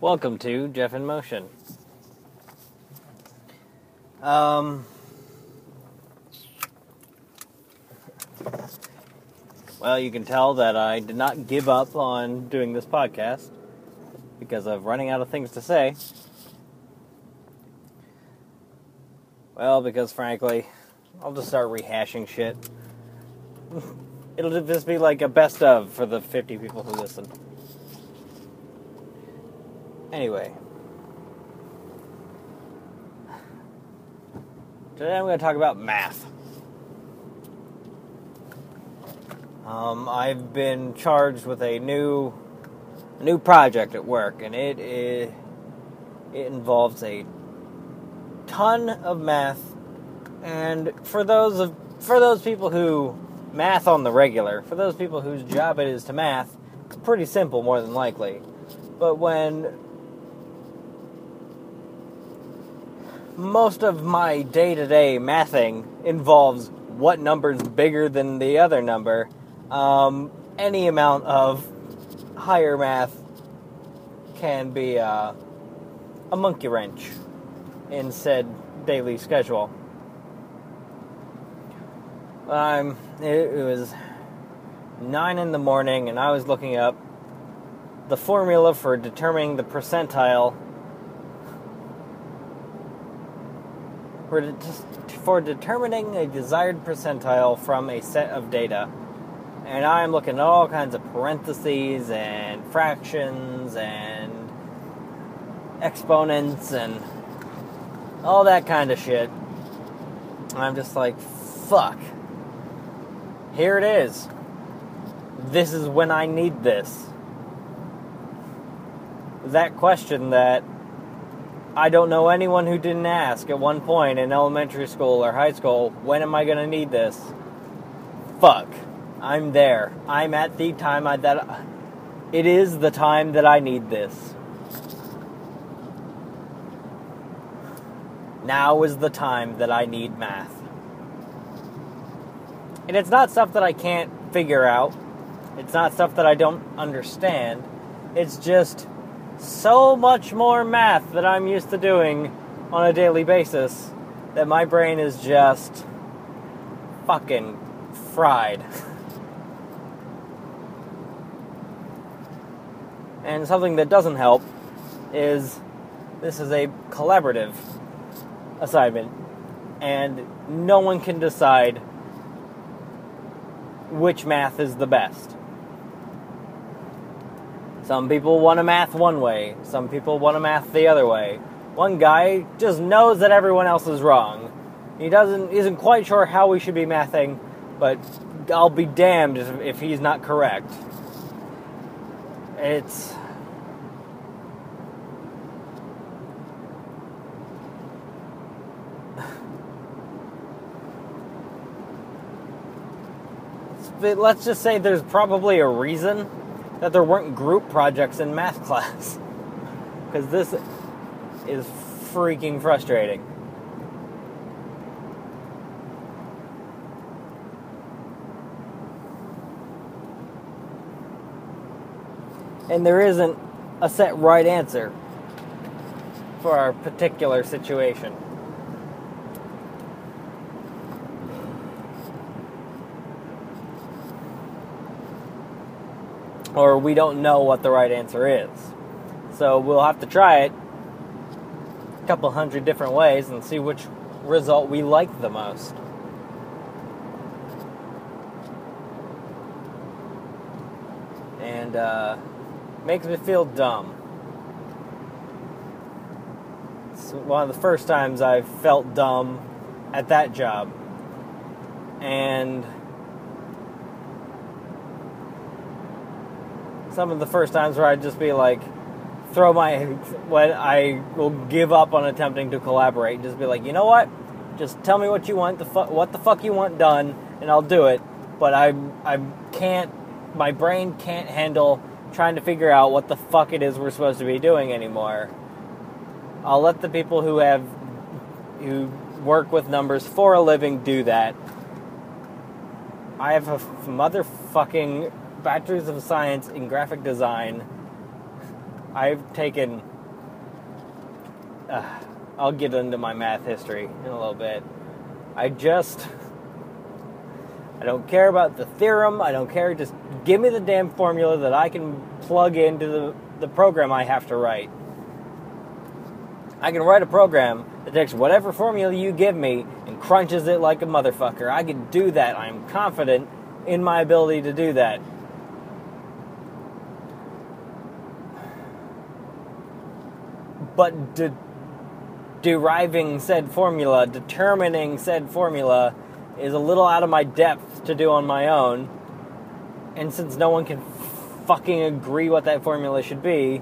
Welcome to Jeff in Motion. Um, well, you can tell that I did not give up on doing this podcast because of running out of things to say. Well, because frankly, I'll just start rehashing shit. It'll just be like a best of for the 50 people who listen. Anyway. Today I'm going to talk about math. Um, I've been charged with a new new project at work, and it it, it involves a ton of math. And for those of for those people who math on the regular, for those people whose job it is to math, it's pretty simple more than likely. But when most of my day to day mathing involves what number's bigger than the other number. Um, any amount of higher math can be uh, a monkey wrench in said daily schedule. Um, it, it was nine in the morning, and I was looking up the formula for determining the percentile for, for determining a desired percentile from a set of data. And I'm looking at all kinds of parentheses and fractions and exponents and all that kind of shit. I'm just like, fuck. Here it is. This is when I need this. That question that I don't know anyone who didn't ask at one point in elementary school or high school, when am I going to need this? Fuck. I'm there. I'm at the time I, that it is the time that I need this. Now is the time that I need math. And it's not stuff that I can't figure out. It's not stuff that I don't understand. It's just so much more math that I'm used to doing on a daily basis that my brain is just fucking fried. and something that doesn't help is this is a collaborative assignment, and no one can decide which math is the best. Some people want to math one way, some people want to math the other way. One guy just knows that everyone else is wrong. He doesn't isn't quite sure how we should be mathing, but I'll be damned if, if he's not correct. It's let's just say there's probably a reason that there weren't group projects in math class. Because this is freaking frustrating. And there isn't a set right answer for our particular situation. Or we don't know what the right answer is. So we'll have to try it a couple hundred different ways and see which result we like the most. And uh, makes me feel dumb. It's one of the first times I've felt dumb at that job. And some of the first times where I'd just be like, throw my, when I will give up on attempting to collaborate and just be like, you know what? Just tell me what you want, the fu- what the fuck you want done, and I'll do it. But I, I can't, my brain can't handle trying to figure out what the fuck it is we're supposed to be doing anymore. I'll let the people who have, who work with numbers for a living do that. I have a motherfucking bachelor's of science in graphic design. I've taken uh, I'll get into my math history in a little bit. I just I don't care about the theorem. I don't care. Just give me the damn formula that I can plug into the, the program I have to write. I can write a program that takes whatever formula you give me and crunches it like a motherfucker. I can do that. I am confident in my ability to do that. But de- deriving said formula, determining said formula, is a little out of my depth to do on my own. And since no one can fucking agree what that formula should be,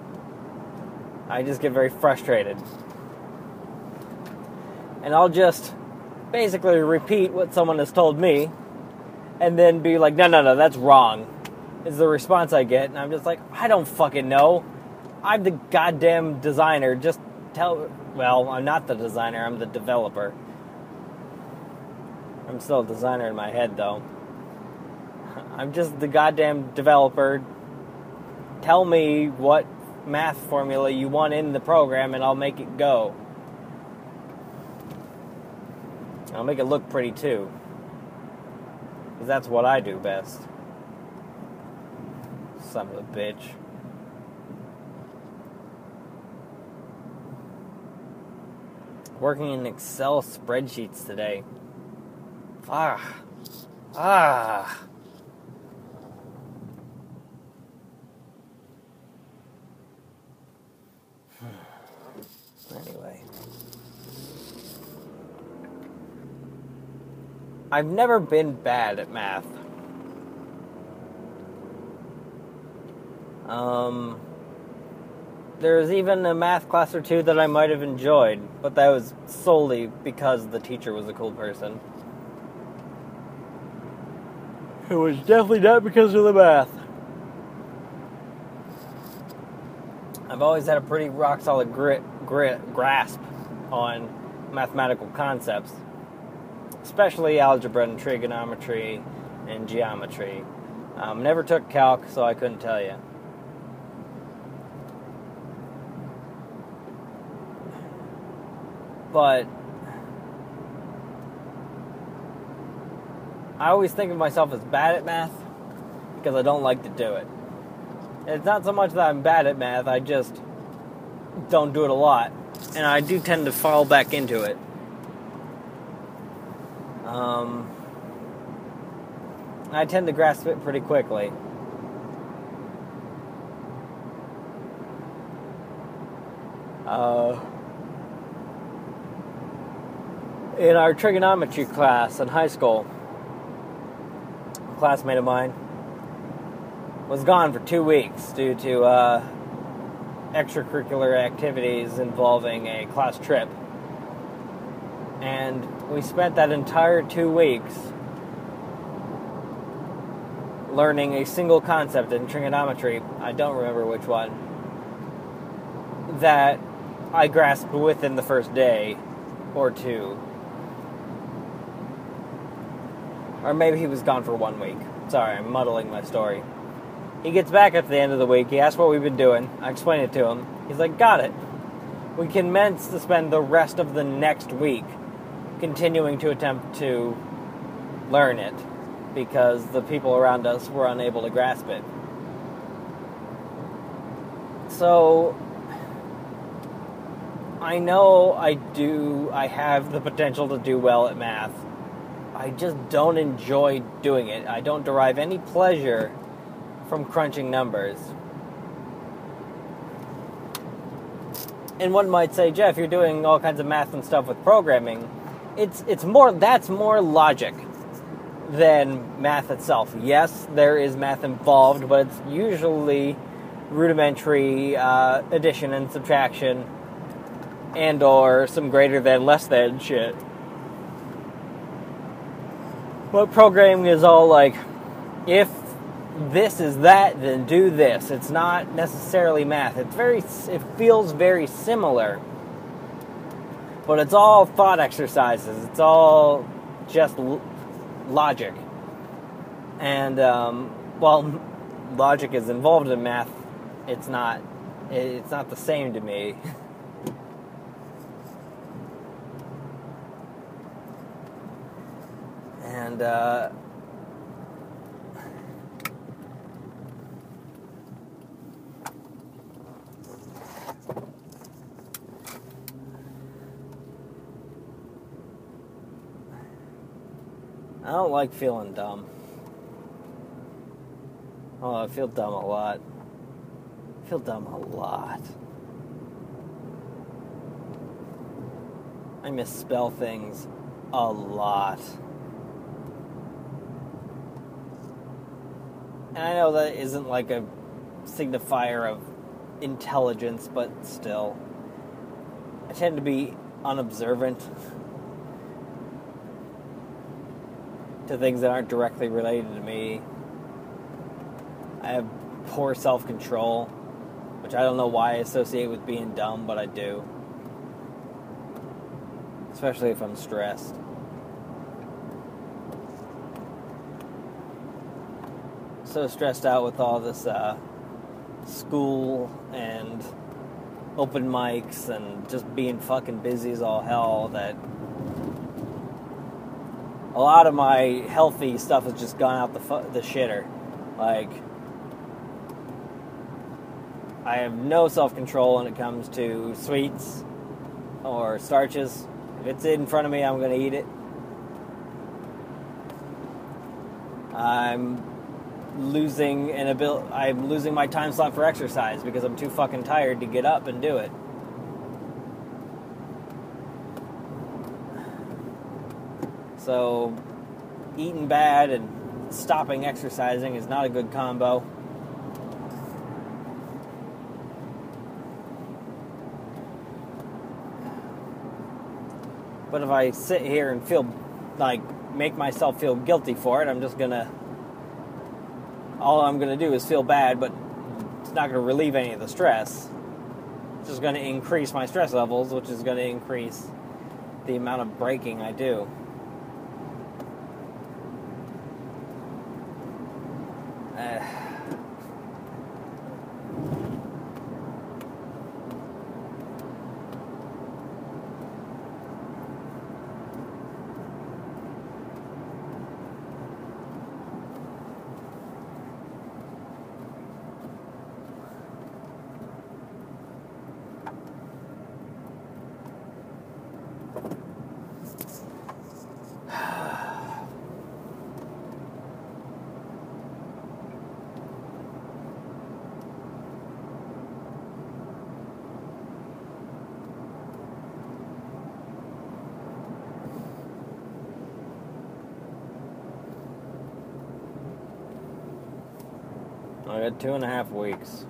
I just get very frustrated. And I'll just basically repeat what someone has told me and then be like, no, no, no, that's wrong, is the response I get. And I'm just like, I don't fucking know. I'm the goddamn designer. Just tell. Well, I'm not the designer, I'm the developer. I'm still a designer in my head, though. I'm just the goddamn developer. Tell me what math formula you want in the program, and I'll make it go. I'll make it look pretty, too. Because that's what I do best. Son of a bitch. Working in Excel spreadsheets today. Ah. Ah. Anyway. I've never been bad at math. Um, there's even a math class or two that I might have enjoyed, but that was solely because the teacher was a cool person. It was definitely not because of the math. I've always had a pretty rock solid grit, grit grasp on mathematical concepts, especially algebra and trigonometry and geometry. Um, never took calc, so I couldn't tell you. But I always think of myself as bad at math because I don't like to do it. It's not so much that I'm bad at math, I just don't do it a lot. And I do tend to fall back into it. Um, I tend to grasp it pretty quickly. Uh, in our trigonometry class in high school, a classmate of mine was gone for two weeks due to uh, extracurricular activities involving a class trip. And we spent that entire two weeks learning a single concept in trigonometry. I don't remember which one. That I grasped within the first day or two. Or maybe he was gone for one week. Sorry, I'm muddling my story. He gets back at the end of the week. He asks what we've been doing. I explain it to him. He's like, Got it. We commence to spend the rest of the next week continuing to attempt to learn it because the people around us were unable to grasp it. So, I know I do, I have the potential to do well at math. I just don't enjoy doing it. I don't derive any pleasure from crunching numbers. And one might say, Jeff, you're doing all kinds of math and stuff with programming. It's it's more that's more logic than math itself. Yes, there is math involved, but it's usually rudimentary uh, addition and subtraction, and or some greater than less than shit. But programming is all like, if this is that, then do this. It's not necessarily math. It's very, it feels very similar, but it's all thought exercises. It's all just l- logic. And um, while logic is involved in math, it's not. It's not the same to me. And, uh, I don't like feeling dumb. Oh, I feel dumb a lot. I feel dumb a lot. I misspell things a lot. And I know that isn't like a signifier of intelligence, but still. I tend to be unobservant to things that aren't directly related to me. I have poor self control, which I don't know why I associate with being dumb, but I do. Especially if I'm stressed. So stressed out with all this uh, school and open mics and just being fucking busy as all hell that a lot of my healthy stuff has just gone out the fu- the shitter. Like I have no self control when it comes to sweets or starches. If it's in front of me, I'm going to eat it. I'm losing an ability. I'm losing my time slot for exercise because I'm too fucking tired to get up and do it. So, eating bad and stopping exercising is not a good combo. But if I sit here and feel like make myself feel guilty for it, I'm just gonna. All I'm gonna do is feel bad, but it's not gonna relieve any of the stress. It's just gonna increase my stress levels, which is gonna increase the amount of braking I do. Uh, I got two and a half weeks.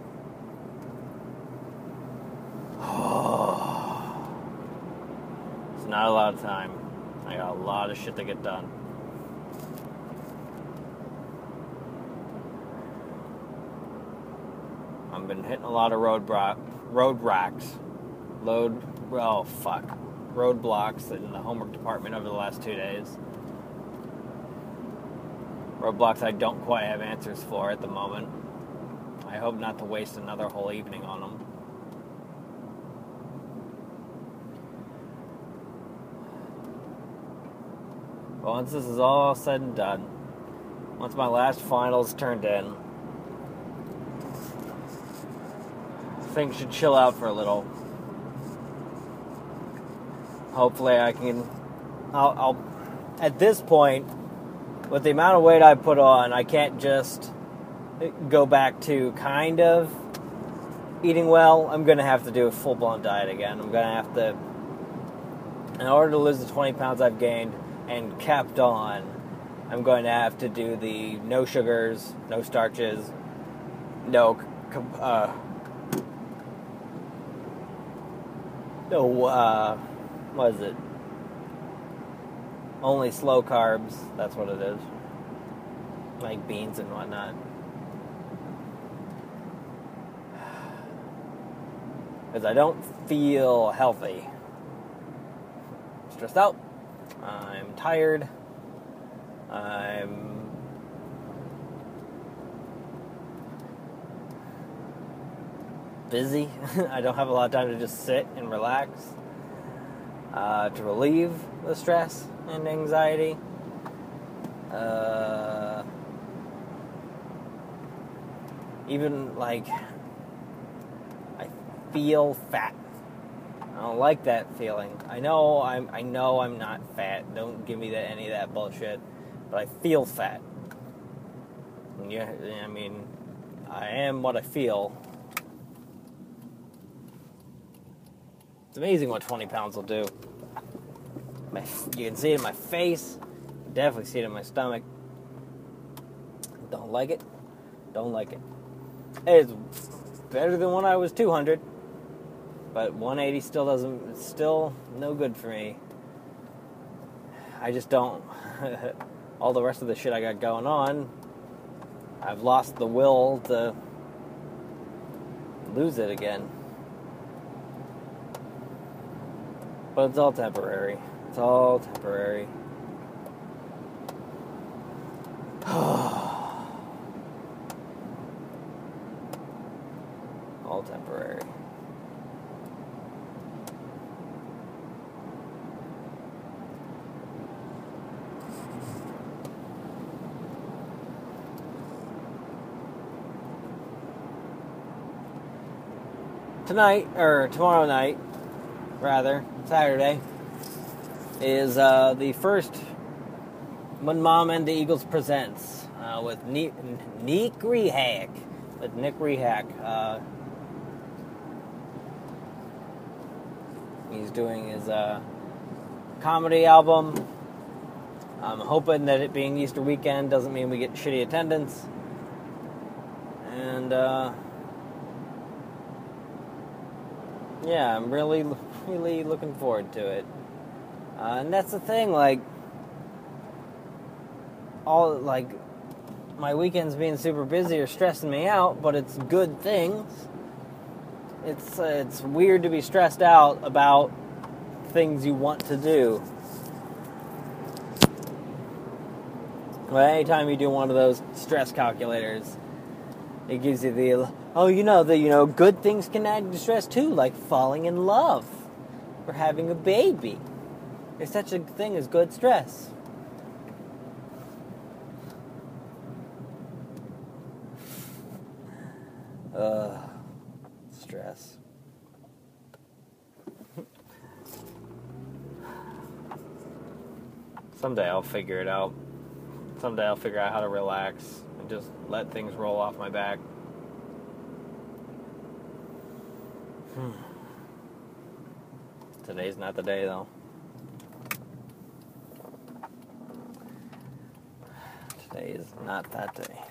it's not a lot of time. I got a lot of shit to get done. I've been hitting a lot of road bro- road racks, load oh fuck, roadblocks in the homework department over the last two days. Roadblocks I don't quite have answers for at the moment. I hope not to waste another whole evening on them. But once this is all said and done, once my last finals turned in, things should chill out for a little. Hopefully, I can. I'll, I'll at this point, with the amount of weight I put on, I can't just go back to kind of eating well. I'm going to have to do a full blown diet again. I'm going to have to, in order to lose the 20 pounds I've gained and kept on, I'm going to have to do the no sugars, no starches, no, uh, no, uh, what is it? Only slow carbs. That's what it is. Like beans and whatnot. Because I don't feel healthy. Stressed out. I'm tired. I'm busy. I don't have a lot of time to just sit and relax uh, to relieve the stress and anxiety. Uh, even like feel fat. I don't like that feeling. I know I'm I know I'm not fat. Don't give me that any of that bullshit. But I feel fat. Yeah, I mean, I am what I feel. It's amazing what 20 pounds will do. My, you can see it in my face. You definitely see it in my stomach. Don't like it. Don't like it. It's better than when I was 200, but 180 still doesn't. Still no good for me. I just don't. All the rest of the shit I got going on, I've lost the will to lose it again. But it's all temporary. It's all temporary. all temporary. Tonight, or tomorrow night, rather, Saturday, is uh, the first When Mom and the Eagles Presents uh, with Nick, Nick Rehack. With Nick Rehack. Uh, he's doing his uh, comedy album. I'm hoping that it being Easter weekend doesn't mean we get shitty attendance. And, uh, yeah, I'm really, really looking forward to it. Uh, and that's the thing, like, all, like, my weekends being super busy are stressing me out, but it's good things. It's, uh, it's weird to be stressed out about things you want to do. Well, anytime you do one of those stress calculators, it gives you the oh, you know the you know good things can add to stress too, like falling in love or having a baby. There's such a thing as good stress. Uh, stress. Someday I'll figure it out. Someday I'll figure out how to relax just let things roll off my back. Today's not the day, though. Today is not that day.